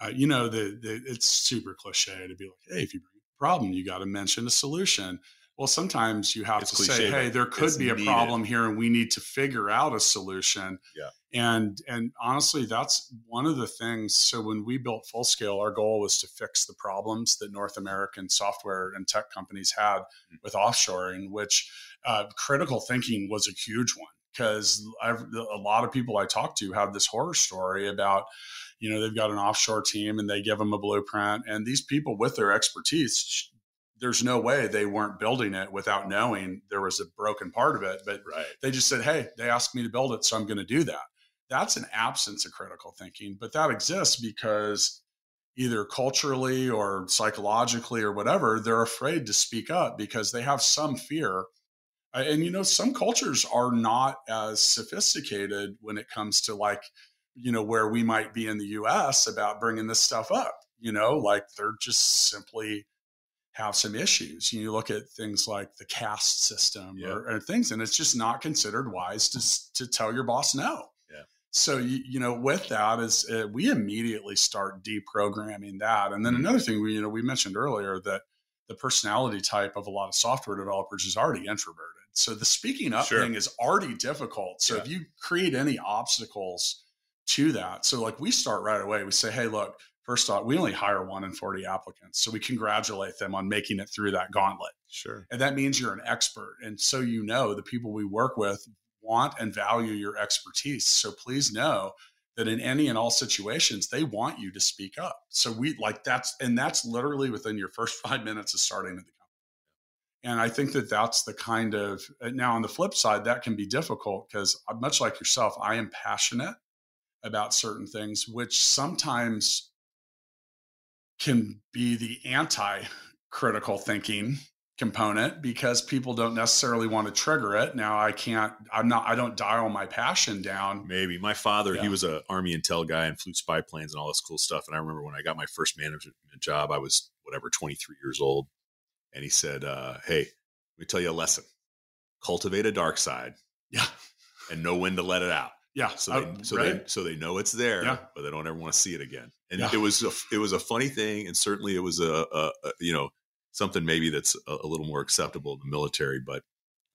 uh, you know the, the it's super cliche to be like hey if you bring a problem you got to mention a solution well sometimes you have it's to cliche, say hey there could be a needed. problem here and we need to figure out a solution yeah and and honestly that's one of the things so when we built full scale our goal was to fix the problems that north american software and tech companies had mm-hmm. with offshoring which uh, critical thinking was a huge one because a lot of people i talked to have this horror story about you know they've got an offshore team and they give them a blueprint and these people with their expertise there's no way they weren't building it without knowing there was a broken part of it but right. they just said hey they asked me to build it so i'm going to do that that's an absence of critical thinking, but that exists because either culturally or psychologically or whatever, they're afraid to speak up because they have some fear. And, you know, some cultures are not as sophisticated when it comes to like, you know, where we might be in the US about bringing this stuff up, you know, like they're just simply have some issues. You look at things like the caste system yeah. or, or, things, and it's just not considered wise to, to tell your boss no so you, you know with that is uh, we immediately start deprogramming that and then mm-hmm. another thing we you know we mentioned earlier that the personality type of a lot of software developers is already introverted so the speaking up sure. thing is already difficult so yeah. if you create any obstacles to that so like we start right away we say hey look first off we only hire one in 40 applicants so we congratulate them on making it through that gauntlet sure and that means you're an expert and so you know the people we work with want and value your expertise. So please know that in any and all situations, they want you to speak up. So we like that's, and that's literally within your first five minutes of starting at the. And I think that that's the kind of, uh, now on the flip side, that can be difficult because uh, much like yourself, I am passionate about certain things, which sometimes can be the anti critical thinking component because people don't necessarily want to trigger it. Now I can't, I'm not, I don't dial my passion down. Maybe my father, yeah. he was a army intel guy and flew spy planes and all this cool stuff. And I remember when I got my first management job, I was whatever, 23 years old. And he said, uh, Hey, let me tell you a lesson. Cultivate a dark side. Yeah. And know when to let it out. Yeah. So they, uh, so right. they, so they know it's there, yeah. but they don't ever want to see it again. And yeah. it was, a, it was a funny thing. And certainly it was a, a, a you know, something maybe that's a, a little more acceptable in the military. But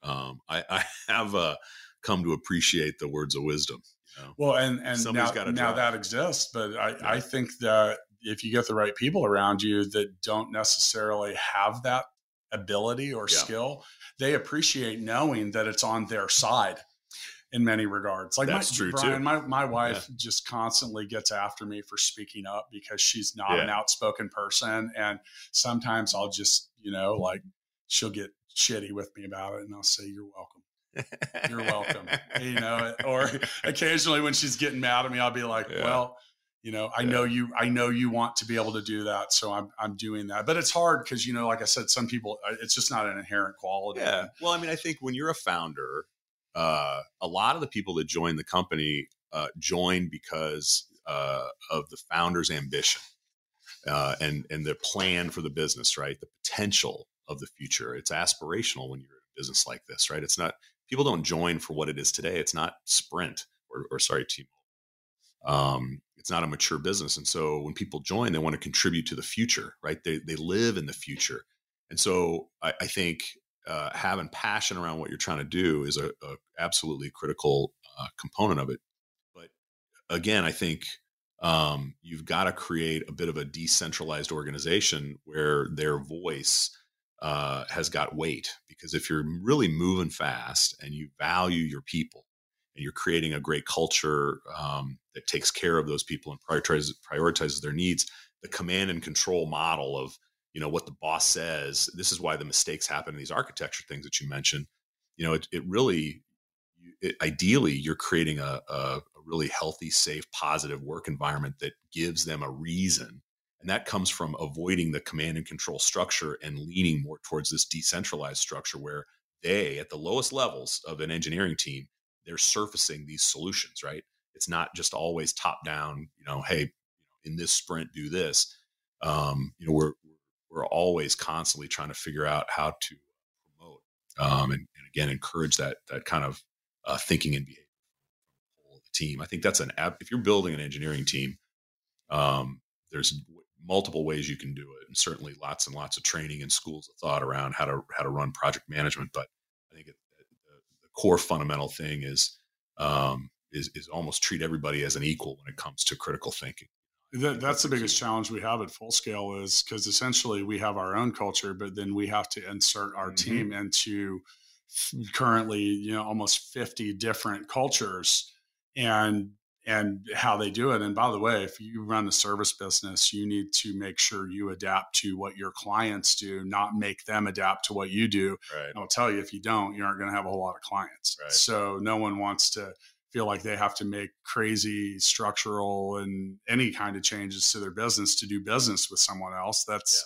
um, I, I, have uh, come to appreciate the words of wisdom. You know? Well, and and now, now that exists, but I, yeah. I think that if you get the right people around you that don't necessarily have that ability or yeah. skill, they appreciate knowing that it's on their side in many regards. Like That's my, true Brian, too. my, my wife yeah. just constantly gets after me for speaking up because she's not yeah. an outspoken person. And sometimes I'll just, you know, like she'll get shitty with me about it and I'll say, you're welcome. You're welcome. you know, or occasionally when she's getting mad at me, I'll be like, yeah. well, you know, I know you, I know you want to be able to do that. So I'm, I'm doing that, but it's hard because, you know, like I said, some people, uh, it's just not an inherent quality. Yeah. Well, I mean, I think when you're a founder, uh, a lot of the people that join the company uh, join because uh, of the founder's ambition. uh, and and the plan for the business, right? The potential of the future. It's aspirational when you're in a business like this, right? It's not people don't join for what it is today. It's not Sprint or, or sorry, T. Um, it's not a mature business, and so when people join, they want to contribute to the future, right? They they live in the future, and so I, I think uh, having passion around what you're trying to do is a, a absolutely critical uh, component of it. But again, I think um, you've got to create a bit of a decentralized organization where their voice uh, has got weight. Because if you're really moving fast and you value your people and you're creating a great culture um, that takes care of those people and prioritizes, prioritizes their needs, the command and control model of you know what the boss says. This is why the mistakes happen in these architecture things that you mentioned. You know, it, it really it, ideally you're creating a, a, really healthy, safe, positive work environment that gives them a reason. And that comes from avoiding the command and control structure and leaning more towards this decentralized structure where they, at the lowest levels of an engineering team, they're surfacing these solutions, right? It's not just always top down, you know, hey, in this sprint, do this. Um, you know, we're, we're always constantly trying to figure out how to promote um, and, and, again encourage that that kind of uh, thinking and behavior of the team. I think that's an app. If you're building an engineering team, um, there's multiple ways you can do it, and certainly lots and lots of training and schools of thought around how to how to run project management. But I think it, the, the, core fundamental thing is um, is is almost treat everybody as an equal when it comes to critical thinking. That, that's the biggest challenge we have at full scale is because essentially we have our own culture, but then we have to insert our mm-hmm. team into currently you know almost 50 different cultures and and how they do it. And by the way, if you run a service business, you need to make sure you adapt to what your clients do, not make them adapt to what you do. Right. I'll tell you, if you don't, you aren't going to have a whole lot of clients. Right. So no one wants to feel like they have to make crazy structural and any kind of changes to their business to do business with someone else. That's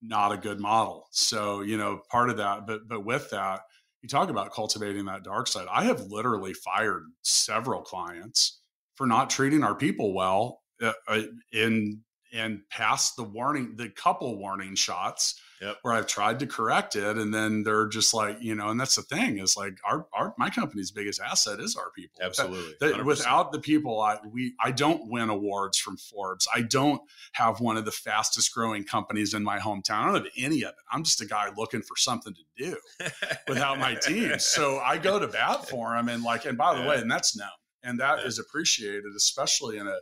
yeah. not a good model. So, you know, part of that, but but with that, you talk about cultivating that dark side. I have literally fired several clients for not treating our people well uh, uh in and past the warning, the couple warning shots yep. where I've tried to correct it. And then they're just like, you know, and that's the thing is like our, our, my company's biggest asset is our people. Absolutely. That, that without the people, I, we, I don't win awards from Forbes. I don't have one of the fastest growing companies in my hometown. I don't have any of it. I'm just a guy looking for something to do without my team. So I go to bat for them. And like, and by the yeah. way, and that's known and that yeah. is appreciated, especially in a,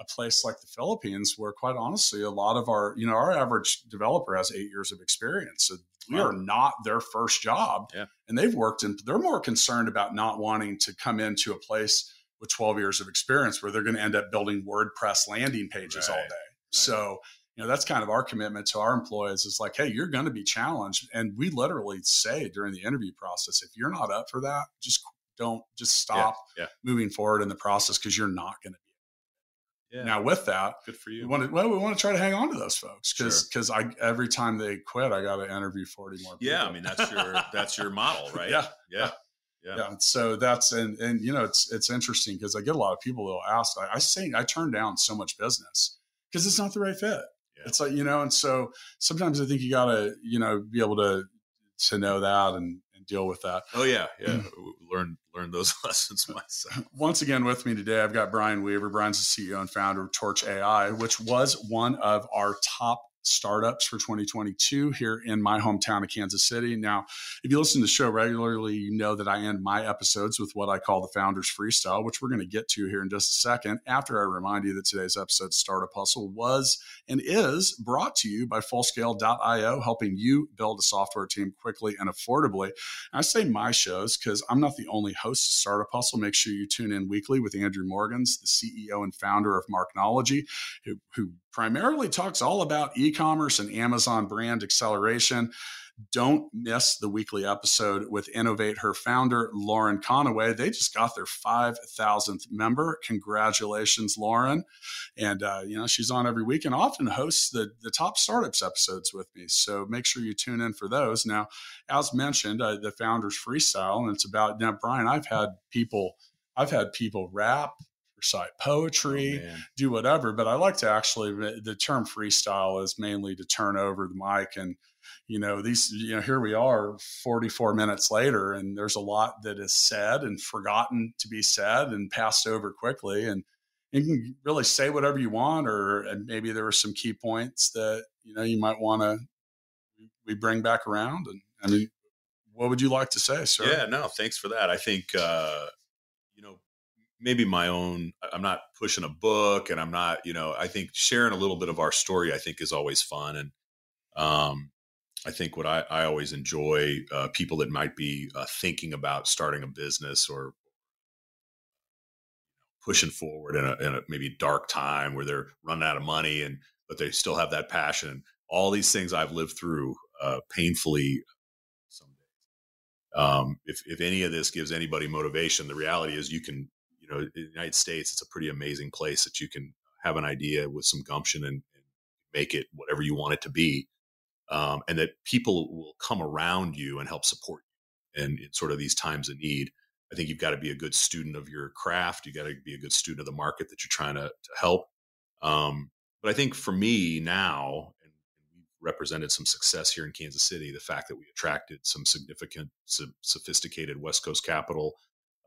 a place like the Philippines, where quite honestly, a lot of our, you know, our average developer has eight years of experience. So we wow. are not their first job. Yeah. And they've worked and they're more concerned about not wanting to come into a place with 12 years of experience where they're going to end up building WordPress landing pages right. all day. Right. So, you know, that's kind of our commitment to our employees is like, hey, you're going to be challenged. And we literally say during the interview process, if you're not up for that, just don't just stop yeah. Yeah. moving forward in the process because you're not going to be yeah. Now, with that, good for you. We want to, well, we want to try to hang on to those folks because because sure. I every time they quit, I got to interview forty more. People. Yeah, I mean that's your that's your model, right? Yeah, yeah, yeah. yeah. So that's and and you know it's it's interesting because I get a lot of people that'll ask. I, I say I turn down so much business because it's not the right fit. Yeah. It's like you know, and so sometimes I think you got to you know be able to to know that and and deal with that. Oh yeah, yeah. Mm. learn learn those lessons myself. Once again, with me today, I've got Brian Weaver. Brian's the CEO and founder of Torch AI, which was one of our top startups for 2022 here in my hometown of Kansas City. Now, if you listen to the show regularly, you know that I end my episodes with what I call the Founders Freestyle, which we're going to get to here in just a second. After I remind you that today's episode, Startup Hustle, was and is brought to you by Fullscale.io, helping you build a software team quickly and affordably. And I say my shows because I'm not the only host of Startup Hustle. Make sure you tune in weekly with Andrew Morgans, the CEO and founder of Marknology, who, who primarily talks all about e commerce and Amazon brand acceleration. Don't miss the weekly episode with Innovate Her founder, Lauren Conaway. They just got their 5,000th member. Congratulations, Lauren. And, uh, you know, she's on every week and often hosts the, the top startups episodes with me. So make sure you tune in for those. Now, as mentioned, uh, the Founders Freestyle, and it's about, now, Brian, I've had people, I've had people rap, recite poetry, oh, do whatever. But I like to actually, the term freestyle is mainly to turn over the mic and, you know, these, you know, here we are 44 minutes later, and there's a lot that is said and forgotten to be said and passed over quickly. And you can really say whatever you want, or maybe there were some key points that, you know, you might want to, we bring back around. And I mean, what would you like to say, sir? Yeah, no, thanks for that. I think, uh, maybe my own, I'm not pushing a book and I'm not, you know, I think sharing a little bit of our story, I think is always fun. And, um, I think what I, I always enjoy uh, people that might be uh, thinking about starting a business or pushing forward in a, in a maybe dark time where they're running out of money and but they still have that passion. All these things I've lived through uh, painfully. Um, if if any of this gives anybody motivation, the reality is you can know in the United States it's a pretty amazing place that you can have an idea with some gumption and, and make it whatever you want it to be um, and that people will come around you and help support you in, in, sort of these times of need. I think you've got to be a good student of your craft. You got to be a good student of the market that you're trying to, to help. Um, but I think for me now, and we've represented some success here in Kansas City, the fact that we attracted some significant, sophisticated West Coast capital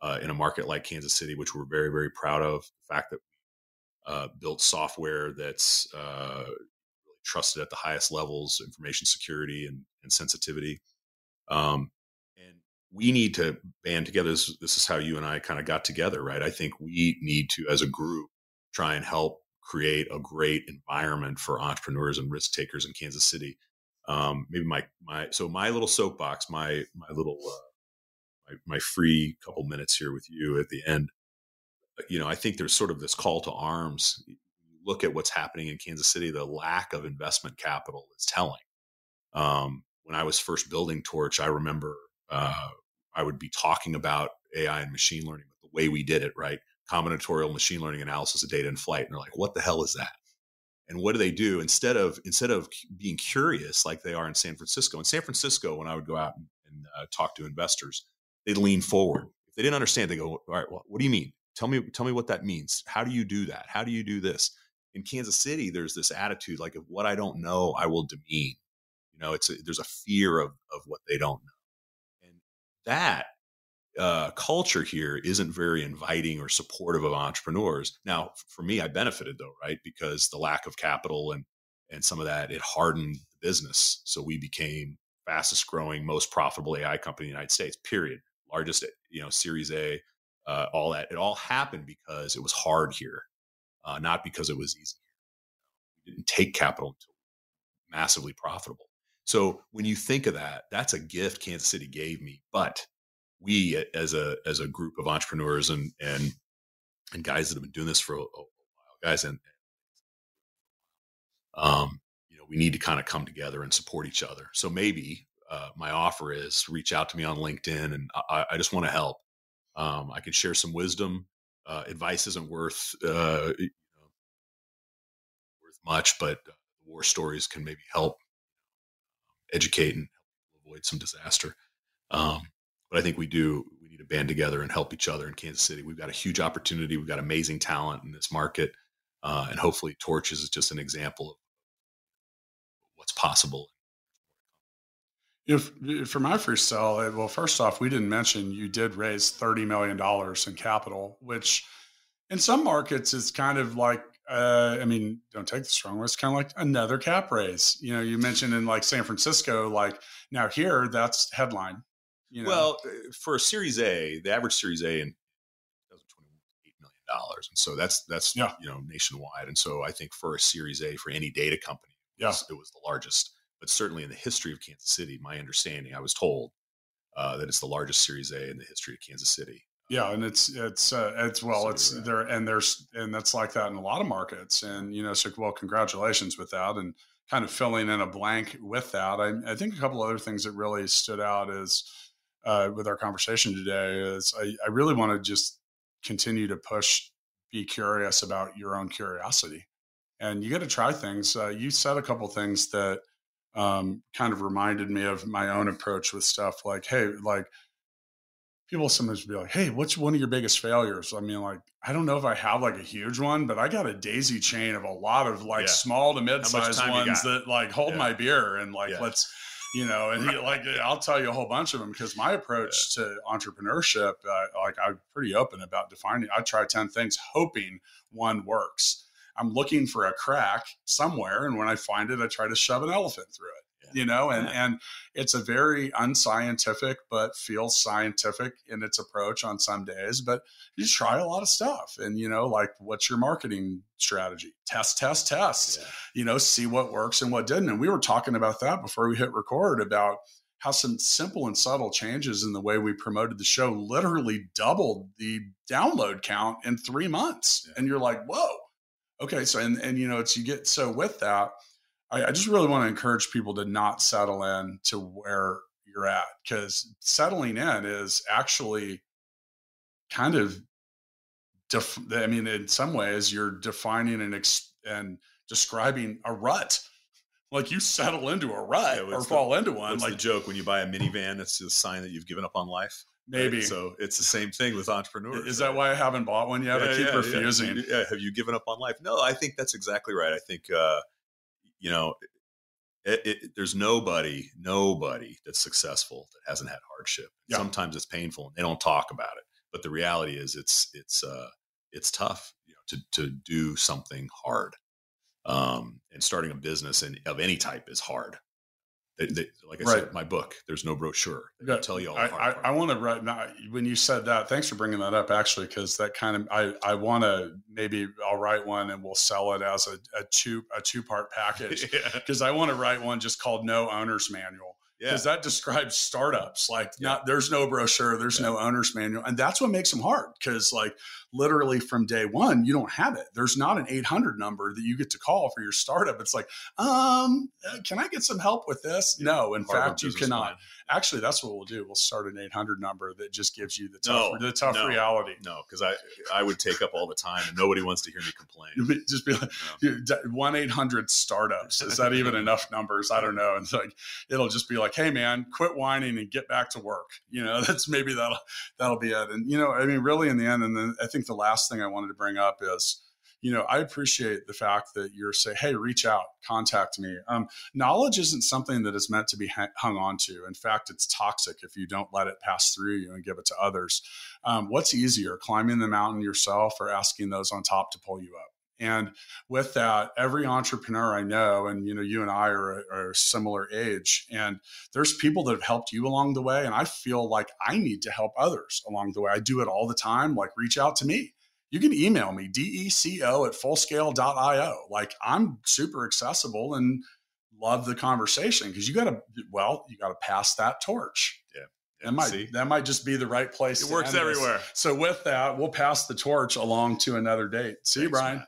uh, in a market like Kansas City, which we're very, very proud of. The fact that we uh, built software that's uh, trusted at the highest levels, information security and, and sensitivity. Um, and we need to band together. This, this is how you and I kind of got together, right? I think we need to, as a group, try and help create a great environment for entrepreneurs and risk takers in Kansas City. Um, maybe my my so my little soapbox, my my little uh, my, my free couple minutes here with you at the end. You know, I think there's sort of this call to arms look at what's happening in Kansas City, the lack of investment capital is telling. Um, when I was first building Torch, I remember uh, I would be talking about AI and machine learning, but the way we did it, right? Combinatorial machine learning analysis of data in flight. And they're like, what the hell is that? And what do they do instead of instead of being curious like they are in San Francisco? In San Francisco, when I would go out and, and uh, talk to investors, they'd lean forward. If they didn't understand, they go, "All right, well, what do you mean? Tell me, tell me what that means. How do you do that? How do you do this?" in Kansas City, there's this attitude like, if what I don't know, I will demean. You know, it's a, there's a fear of of what they don't know, and that uh, culture here isn't very inviting or supportive of entrepreneurs. Now, for me, I benefited though, right? Because the lack of capital and and some of that it hardened the business, so we became fastest growing, most profitable AI company in the United States. Period. Largest, you know, Series A, uh, all that. It all happened because it was hard here uh, not because it was easy. We didn't take capital until massively profitable. So when you think of that, that's a gift Kansas City gave me. But we, as a as a group of entrepreneurs and and and guys that have been doing this for a, a while, guys, and um, you know, we need to kind of come together and support each other. So maybe uh, my offer is reach out to me on LinkedIn, and I, I just want to help. Um, I can share some wisdom uh, advice isn't worth uh, you know, worth much, but uh, war stories can maybe help educate and avoid some disaster. Um, but I think we do we need to band together and help each other in Kansas City. We've got a huge opportunity. We've got amazing talent in this market, uh, and hopefully, Torches is just an example of what's possible if, for my first sell, well, first off, we didn't mention you did raise $30 million in capital, which in some markets is kind of like, uh, I mean, don't take this wrong. It's kind of like another cap raise. You know, you mentioned in like San Francisco, like now here, that's headline. You know? Well, uh, for a Series A, the average Series A in 2021 eight million dollars, and so that's that's yeah. you know nationwide. And so I think for a Series A for any data company, yeah. it was the largest but certainly in the history of Kansas City, my understanding, I was told uh, that it's the largest Series A in the history of Kansas City. Yeah, and it's it's uh, it's well, it's there, and there's and that's like that in a lot of markets, and you know, so well, congratulations with that, and kind of filling in a blank with that. I, I think a couple other things that really stood out is uh, with our conversation today is I, I really want to just continue to push, be curious about your own curiosity, and you got to try things. Uh, you said a couple things that um, kind of reminded me of my own approach with stuff like, hey, like people sometimes be like, "Hey, what's one of your biggest failures?" I mean, like, I don't know if I have like a huge one, but I got a daisy chain of a lot of like Yeah. small to mid-sized ones that like hold Yeah. my beer and like Yeah. let's, you know, and he, like I'll tell you a whole bunch of them because my approach to entrepreneurship, uh, like I'm pretty open about defining. I try ten things, hoping one works. I'm looking for a crack somewhere, and when I find it, I try to shove an elephant through it. You know, and Yeah. and it's a very unscientific but feels scientific in its approach on some days. But you try a lot of stuff, and you know, like what's your marketing strategy? Test, test, test. Yeah. You know, see what works and what didn't. And we were talking about that before we hit record about how some simple and subtle changes in the way we promoted the show literally doubled the download count in three months. Yeah. And you're like, whoa. Okay. So, and, and, you know, it's, you get, so with that, I, I just really want to encourage people to not settle in to where you're at because settling in is actually kind of, def- I mean, in some ways, you're defining and, ex- and describing a rut. Like you settle into a rut Yeah, or the- fall into one. What's Like the joke when you buy a minivan? That's a sign that you've given up on life. Right? maybe. So it's the same thing with entrepreneurs. Is that right? why I haven't bought one yet? I keep yeah. refusing. Yeah. Have you given up on life? No, I think that's exactly right. I think, uh, you know, it, it, there's nobody, nobody that's successful that hasn't had hardship. Yeah. Sometimes it's painful and they don't talk about it. But the reality is, it's it's uh, it's tough you know, to to do something hard. Um, and starting a business and of any type is hard. They, they, like I Right. said, my book. There's no brochure. They Yeah, tell you all. I, I. I want to write now when you said that. Thanks for bringing that up, actually, because that kind of I I want to maybe I'll write one and we'll sell it as a, a two a two part package yeah, because I want to write one just called No Owner's Manual yeah. because that describes startups like not there's no brochure there's no owner's manual and that's what makes them hard because like literally from day one you don't have it there's not an 800 number that you get to call for your startup it's like um uh, can i get some help with this no in Harvard fact you cannot plan. actually that's what we'll do we'll start an 800 number that just gives you the tough No, the tough no. reality No, because I I would take up all the time, and nobody wants to hear me complain. Just be like one eight hundred startups. Is that even enough numbers? I don't know. It's like it'll just be like, hey man, quit whining and get back to work. You know, that's maybe that'll that'll be it. And you know, I mean, really in the end, and then I think the last thing I wanted to bring up is, you know, I appreciate the fact that you're saying, hey, reach out, contact me. Um, knowledge isn't something that is meant to be hung on to. In fact, it's toxic if you don't let it pass through you and give it to others. Um, what's easier, climbing the mountain yourself or asking those on top to pull you up? And with that, every entrepreneur I know, and you know, you and I are, are a similar age, and there's people that have helped you along the way, and I feel like I need to help others along the way. I do it all the time. Like, reach out to me. You can email me, deco at fullscale.io. Like, I'm super accessible and love the conversation because you got to, well, you got to pass that torch. Yeah, That might see? that might just be the right place. It works end this. everywhere. So with that, we'll pass the torch along to another date. See you, Brian. Matt.